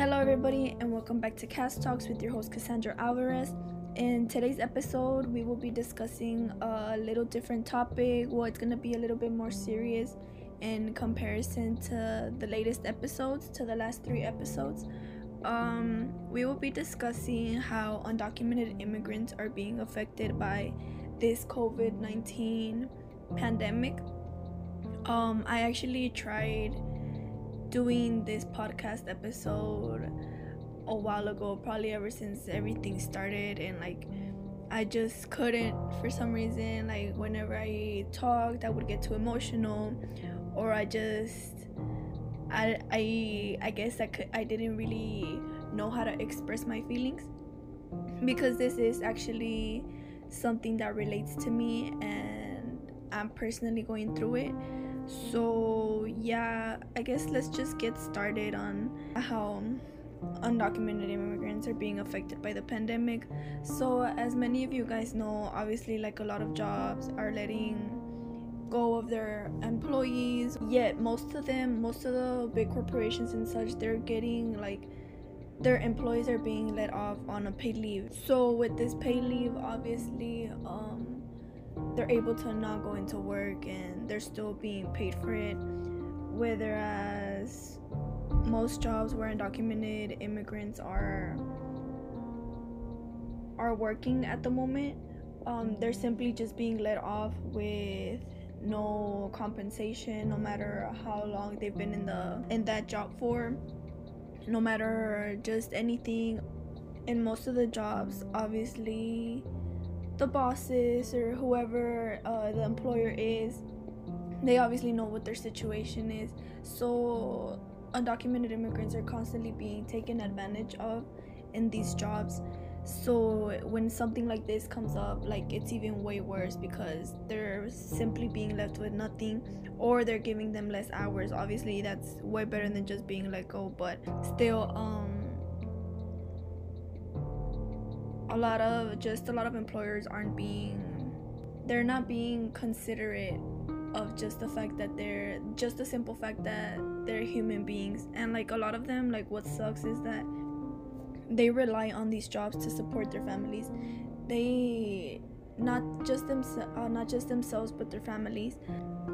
Hello, everybody, and welcome back to Cast Talks with your host Cassandra Alvarez. In today's episode, we will be discussing a little different topic. Well, it's going to be a little bit more serious in comparison to the latest episodes, to the last three episodes. Um, we will be discussing how undocumented immigrants are being affected by this COVID 19 pandemic. Um, I actually tried doing this podcast episode a while ago, probably ever since everything started, and like I just couldn't for some reason. Like whenever I talked, I would get too emotional, or I just I I I guess I could I didn't really know how to express my feelings because this is actually something that relates to me and I'm personally going through it. So, yeah, I guess let's just get started on how undocumented immigrants are being affected by the pandemic. So, as many of you guys know, obviously, like a lot of jobs are letting go of their employees. Yet, most of them, most of the big corporations and such, they're getting like their employees are being let off on a paid leave. So, with this paid leave, obviously, um, they're able to not go into work and they're still being paid for it. Whereas most jobs where undocumented immigrants are are working at the moment, um, they're simply just being let off with no compensation, no matter how long they've been in the in that job for, no matter just anything. In most of the jobs, obviously, the bosses or whoever uh, the employer is, they obviously know what their situation is. So, undocumented immigrants are constantly being taken advantage of in these jobs. So, when something like this comes up, like it's even way worse because they're simply being left with nothing or they're giving them less hours. Obviously, that's way better than just being let go, but still, um, a lot of just a lot of employers aren't being they're not being considerate of just the fact that they're just the simple fact that they're human beings. And like a lot of them like what sucks is that they rely on these jobs to support their families. They not just them uh, not just themselves but their families.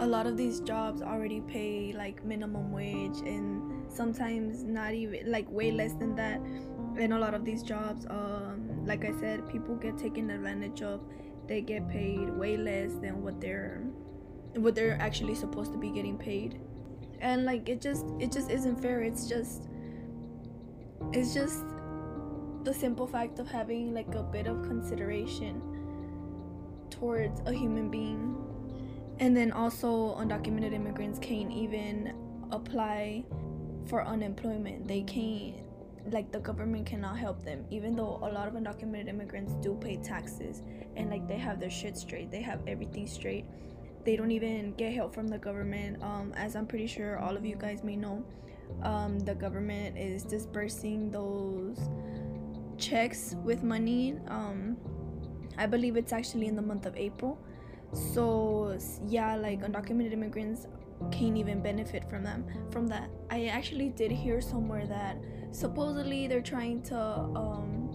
A lot of these jobs already pay like minimum wage and sometimes not even like way less than that. And a lot of these jobs um, like i said people get taken advantage of. They get paid way less than what they're what they're actually supposed to be getting paid. And like it just it just isn't fair. It's just it's just the simple fact of having like a bit of consideration towards a human being. And then also undocumented immigrants can't even apply for unemployment. They can't like the government cannot help them even though a lot of undocumented immigrants do pay taxes and like they have their shit straight. They have everything straight. They don't even get help from the government. Um, as i'm pretty sure all of you guys may know um, the government is dispersing those checks with money. Um, i believe it's actually in the month of april. So yeah like undocumented immigrants can't even benefit from them from that. I actually did hear somewhere that supposedly they're trying to um,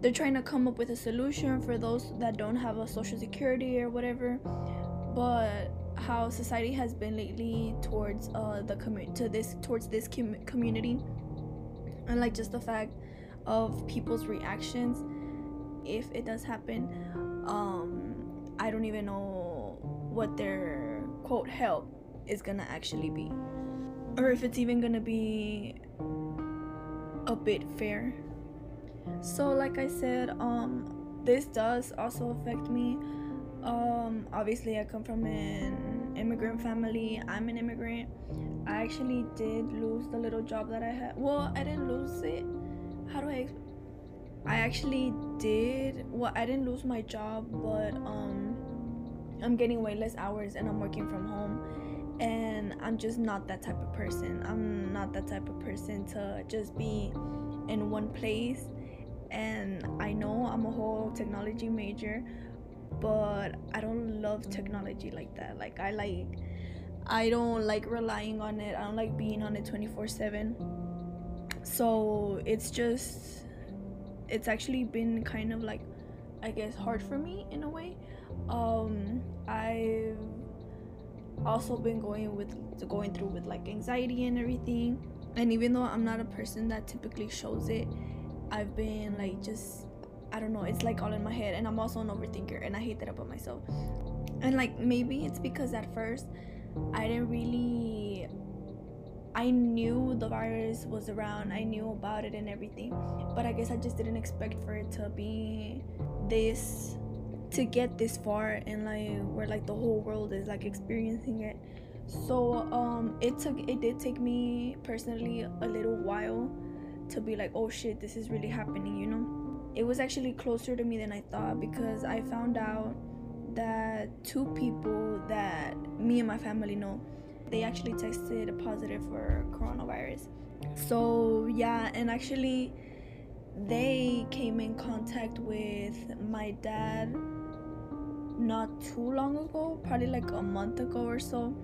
they're trying to come up with a solution for those that don't have a social security or whatever. But how society has been lately towards uh, the community to this towards this com- community. And like just the fact of people's reactions if it does happen um, i don't even know what their quote help is gonna actually be. Or if it's even gonna be a bit fair. So like I said, um this does also affect me. Um obviously I come from an immigrant family. I'm an immigrant. I actually did lose the little job that I had. Well, I didn't lose it. How do I I actually did. Well, I didn't lose my job, but um I'm getting way less hours and I'm working from home and I'm just not that type of person. I'm not that type of person to just be in one place. And I know I'm a whole technology major, but I don't love technology like that. Like I like I don't like relying on it. I don't like being on it 24/7. so it's just it's actually been kind of like i guess hard for me in a way um i've also been going with going through with like anxiety and everything. And even though i'm not a person that typically shows it i've been like just i don't know it's like all in my head. And i'm also an overthinker and i hate that about myself. And like maybe it's because at first i didn't really I knew the virus was around, I knew about it and everything, but I guess I just didn't expect for it to be this to get this far and like where like the whole world is like experiencing it. So um it took it did take me personally a little while to be like, oh shit, this is really happening, you know? It was actually closer to me than I thought because I found out that two people that me and my family know they actually tested positive for coronavirus. So, yeah, and actually, they came in contact with my dad not too long ago, probably like a month ago or so.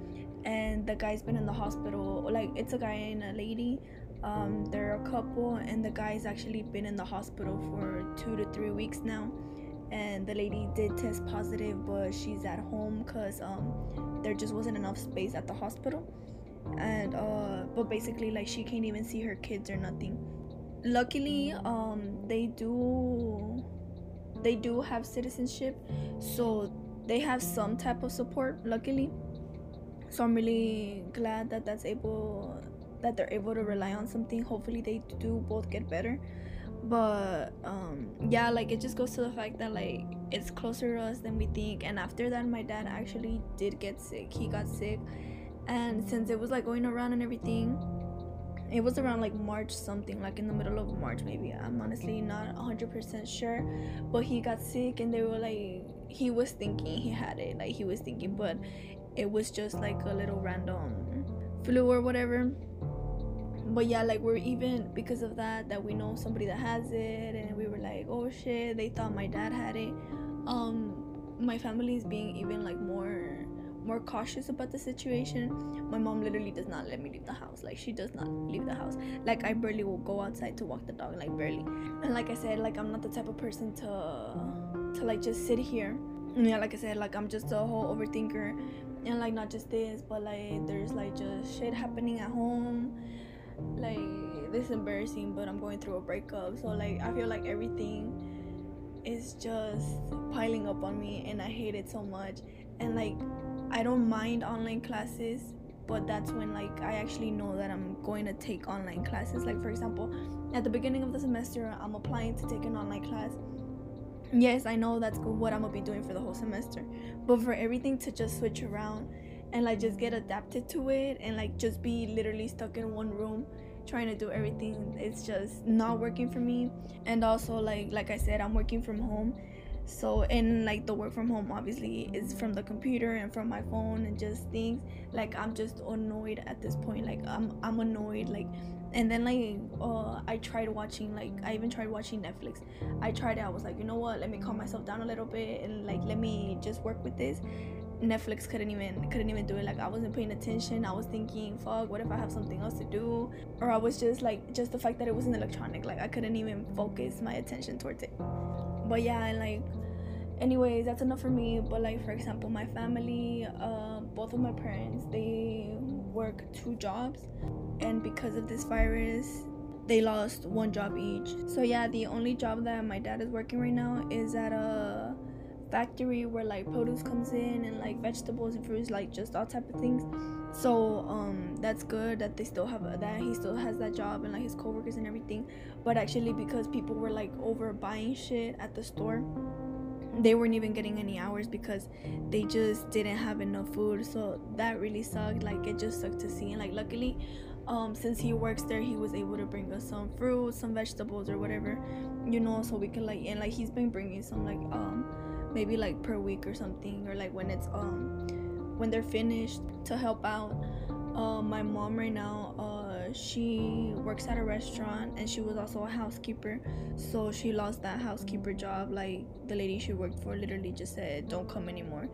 And the guy's been in the hospital. Like, it's a guy and a lady. Um, they're a couple, and the guy's actually been in the hospital for two to three weeks now and the lady did test positive but she's at home because um, there just wasn't enough space at the hospital and uh, but basically like she can't even see her kids or nothing luckily um, they do they do have citizenship so they have some type of support luckily. So i'm really glad that that's able that they're able to rely on something. Hopefully they do both get better. But um yeah like it just goes to the fact that like it's closer to us than we think. And after that my dad actually did get sick. He got sick. And since it was like going around and everything it was around like march something like in the middle of march maybe. I'm honestly not 100% sure but he got sick and they were like he was thinking he had it like he was thinking but it was just like a little random flu or whatever. But yeah like we're even because of that that we know somebody that has it and we were like oh shit they thought my dad had it. Um my family is being even like more more cautious about the situation. My mom literally does not let me leave the house. Like she does not leave the house. Like i barely will go outside to walk the dog like barely. And like i said like i'm not the type of person to to like just sit here. Yeah like i said like i'm just a whole overthinker. And like not just this but like there's like just shit happening at home. Like this is embarrassing but i'm going through a breakup. So like i feel like everything is just piling up on me and i hate it so much. And like i don't mind online classes but that's when like i actually know that i'm going to take online classes. Like for example at the beginning of the semester i'm applying to take an online class. Yes i know that's what i'm gonna be doing for the whole semester but for everything to just switch around and like just get adapted to it and like just be literally stuck in one room trying to do everything it's just not working for me. And also like like i said i'm working from home so and like the work from home obviously is from the computer and from my phone and just things like i'm just annoyed at this point like i'm i'm annoyed like and then like uh, i tried watching like i even tried watching netflix i tried it i was like you know what let me calm myself down a little bit and like let me just work with this Netflix couldn't even couldn't even do it. Like I wasn't paying attention. I was thinking, fuck, what if I have something else to do? Or I was just like just the fact that it was an electronic, like I couldn't even focus my attention towards it. But yeah, and like anyways, that's enough for me. But like for example, my family, uh, both of my parents, they work two jobs, and because of this virus, they lost one job each. So yeah, the only job that my dad is working right now is at a factory where like produce comes in and like vegetables and fruits like just all type of things so um that's good that they still have that he still has that job and like his coworkers and everything. But actually because people were like over buying shit at the store they weren't even getting any hours because they just didn't have enough food. So that really sucked. Like it just sucked to see. And like luckily um, since he works there he was able to bring us some fruit some vegetables or whatever you know so we could like and like he's been bringing some like um maybe like per week or something or like when it's um when they're finished to help out uh, my mom right now uh, she works at a restaurant and she was also a housekeeper. So she lost that housekeeper job like the lady she worked for literally just said don't come anymore.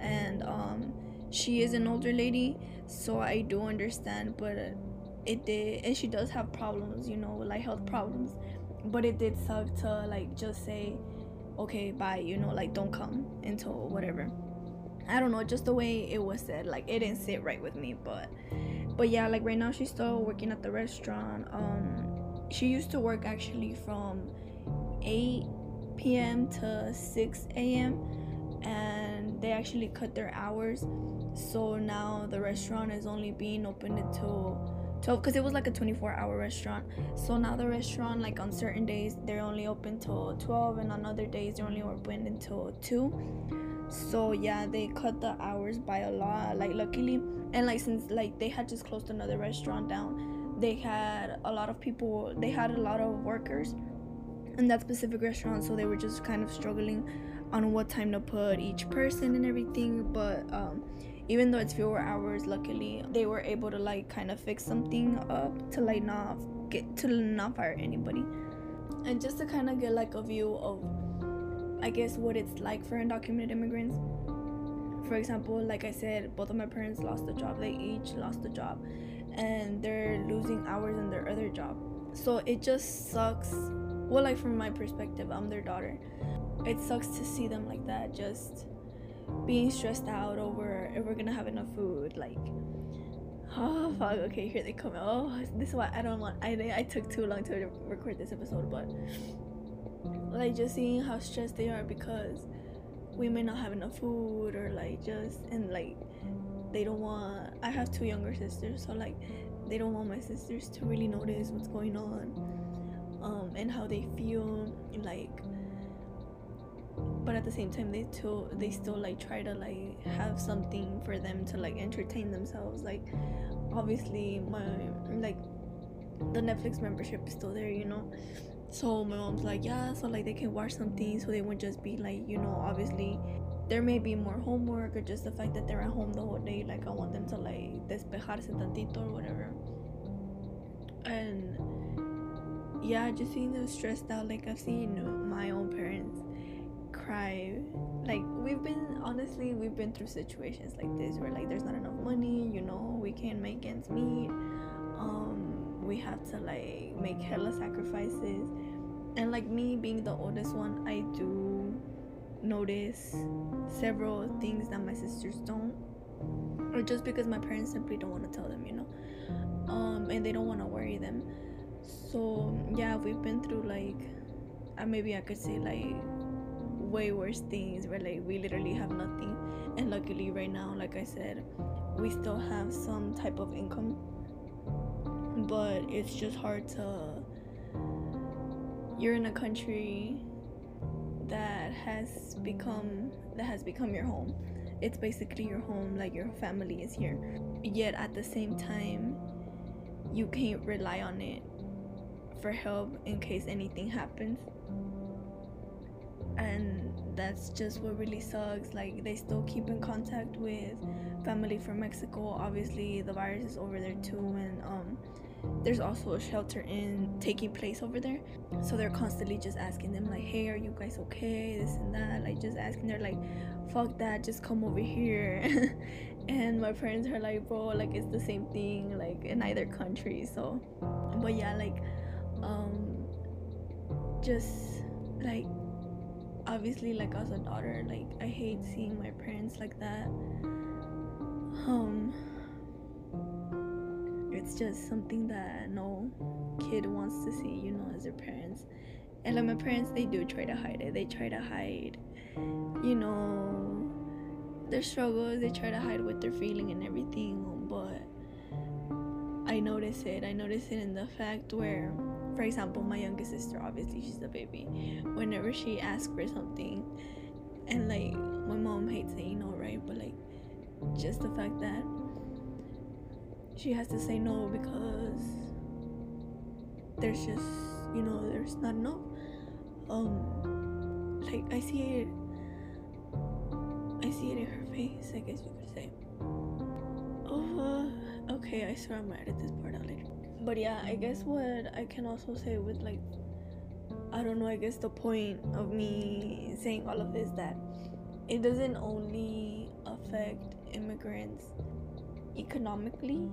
And um, she is an older lady so i do understand but it did and she does have problems you know like health problems. But it did suck to like just say okay bye you know like don't come until whatever i don't know just the way it was said like it didn't sit right with me but but yeah like right now she's still working at the restaurant um she used to work actually from 8 p.m to 6 a.m and they actually cut their hours so now the restaurant is only being open until 12 because it was like a 24 hour restaurant. So now the restaurant like on certain days they're only open till 12 and on other days they're only open until 2 so yeah they cut the hours by a lot like luckily. And like since like they had just closed another restaurant down they had a lot of people they had a lot of workers in that specific restaurant so they were just kind of struggling on what time to put each person and everything. But um even though it's fewer hours luckily they were able to like kind of fix something up to like not get to not fire anybody. And just to kind of get like a view of i guess what it's like for undocumented immigrants. For example like i said both of my parents lost a job they each lost a job and they're losing hours in their other job. So it just sucks. Well like from my perspective i'm their daughter. It sucks to see them like that just being stressed out over if we're gonna have enough food like oh fuck okay here they come. Oh this is why i don't want i i took too long to record this episode but like just seeing how stressed they are because we may not have enough food or like just and like they don't want i have two younger sisters so like they don't want my sisters to really notice what's going on um and how they feel like but at the same time they still they still like try to like have something for them to like entertain themselves. Like obviously my like the netflix membership is still there you know? So my mom's like yeah so like they can watch something so they won't just be like you know obviously there may be more homework or just the fact that they're at home the whole day like i want them to like despejarse tantito or whatever. And yeah just seeing them stressed out like i've seen my own parents cry. Like we've been honestly we've been through situations like this where like there's not enough money you know we can't make ends meet. Um we have to like make hella sacrifices. And like me being the oldest one i do notice several things that my sisters don't or just because my parents simply don't want to tell them you know? Um and they don't want to worry them. So yeah we've been through like uh, maybe i could say like way worse things where like we literally have nothing. And luckily right now like i said we still have some type of income. But it's just hard to you're in a country that has become that has become your home. It's basically your home like your family is here. Yet at the same time you can't rely on it for help in case anything happens that's just what really sucks. Like they still keep in contact with family from mexico. Obviously the virus is over there too and um there's also a shelter in taking place over there. So they're constantly just asking them like hey are you guys okay? This and that. Like just asking they're like fuck that just come over here. And my parents are like bro like it's the same thing like in either country. So but yeah like um just like obviously like as a daughter like i hate seeing my parents like that. Um it's just something that no kid wants to see you know as their parents. And like my parents they do try to hide it. They try to hide you know their struggles. They try to hide what they're feeling and everything but i notice it. I notice it in the fact where for example, my youngest sister, obviously she's a baby. Whenever she asks for something, and like my mom hates saying no, right? But like just the fact that she has to say no because there's just you know there's not enough. Um, like I see it. I see it in her face. I guess you could say. Oh, uh, okay. I swear I'm gonna edit this part out later but yeah i guess what i can also say with like i don't know i guess the point of me saying all of this that it doesn't only affect immigrants economically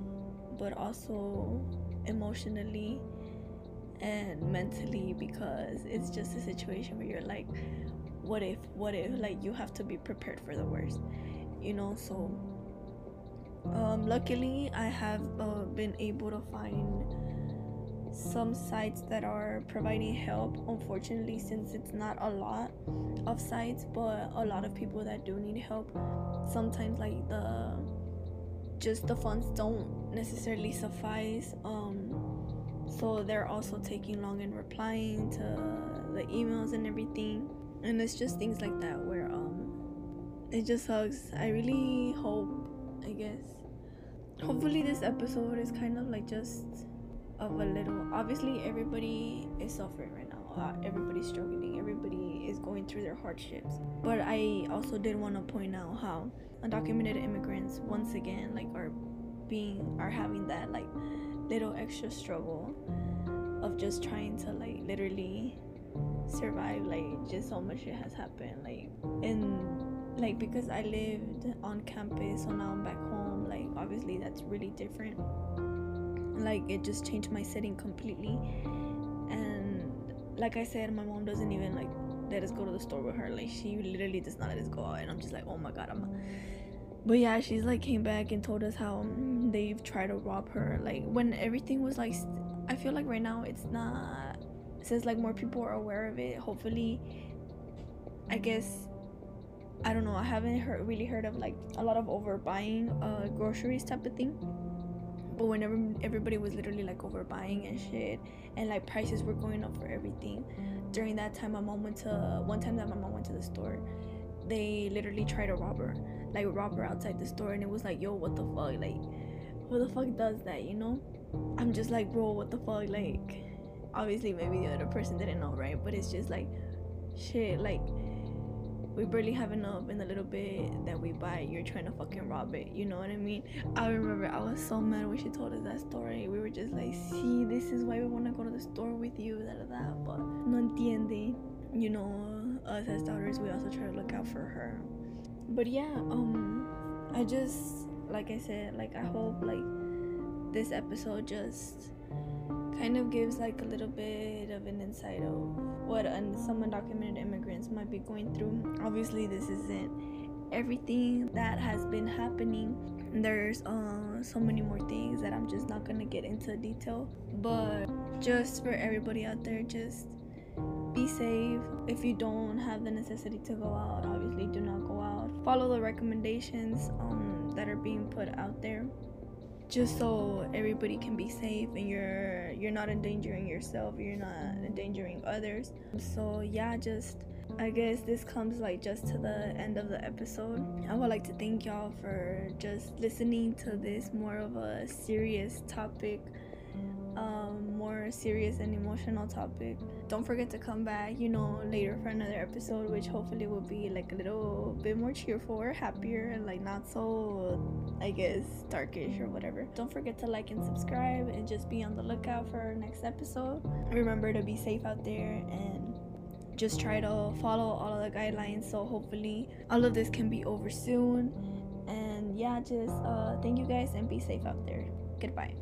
but also emotionally and mentally because it's just a situation where you're like what if what if like you have to be prepared for the worst you know? So um, luckily i have uh, been able to find some sites that are providing help. Unfortunately since it's not a lot of sites but a lot of people that do need help sometimes like the just the funds don't necessarily suffice. Um so they're also taking long in replying to the emails and everything. And it's just things like that where um it just sucks i really hope i guess hopefully this episode is kind of like just of a little obviously everybody is suffering right now. Uh, everybody's struggling. Everybody is going through their hardships. But i also did want to point out how undocumented immigrants once again like are being are having that like little extra struggle of just trying to like literally survive like just so much shit has happened like and like because i lived on campus so now i'm back home obviously that's really different. Like it just changed my setting completely. And like i said my mom doesn't even like let us go to the store with her. Like she literally does not let us go out. And i'm just like oh my god i'm but yeah she's like came back and told us how they've tried to rob her. Like when everything was like st- i feel like right now it's not since like more people are aware of it hopefully i guess i don't know i haven't heard really heard of like a lot of overbuying uh groceries type of thing. But whenever everybody was literally like overbuying and shit and like prices were going up for everything during that time my mom went to one time that my mom went to the store they literally tried to rob her like rob her outside the store and it was like yo what the fuck like who the fuck does that you know? I'm just like bro what the fuck like obviously maybe the other person didn't know right? But it's just like shit like we barely have enough in the little bit that we buy you're trying to fucking rob it you know what i mean? I remember i was so mad when she told us that story. We were just like see this is why we want to go to the store with you that that but no entiende you know us as daughters we also try to look out for her. But yeah um i just like i said like i hope like this episode just kind of gives like a little bit of an insight of what un- some undocumented immigrants might be going through. Obviously, this isn't everything that has been happening. There's uh, so many more things that I'm just not gonna get into detail. But just for everybody out there, just be safe. If you don't have the necessity to go out, obviously do not go out. Follow the recommendations um, that are being put out there just so everybody can be safe and you're you're not endangering yourself you're not endangering others. So yeah just i guess this comes like just to the end of the episode. I would like to thank y'all for just listening to this more of a serious topic um, more serious and emotional topic. Don't forget to come back, you know, later for another episode, which hopefully will be like a little bit more cheerful or happier and like not so, I guess, darkish or whatever. Don't forget to like and subscribe and just be on the lookout for our next episode. Remember to be safe out there and just try to follow all of the guidelines so hopefully all of this can be over soon. And yeah, just uh, thank you guys and be safe out there. Goodbye.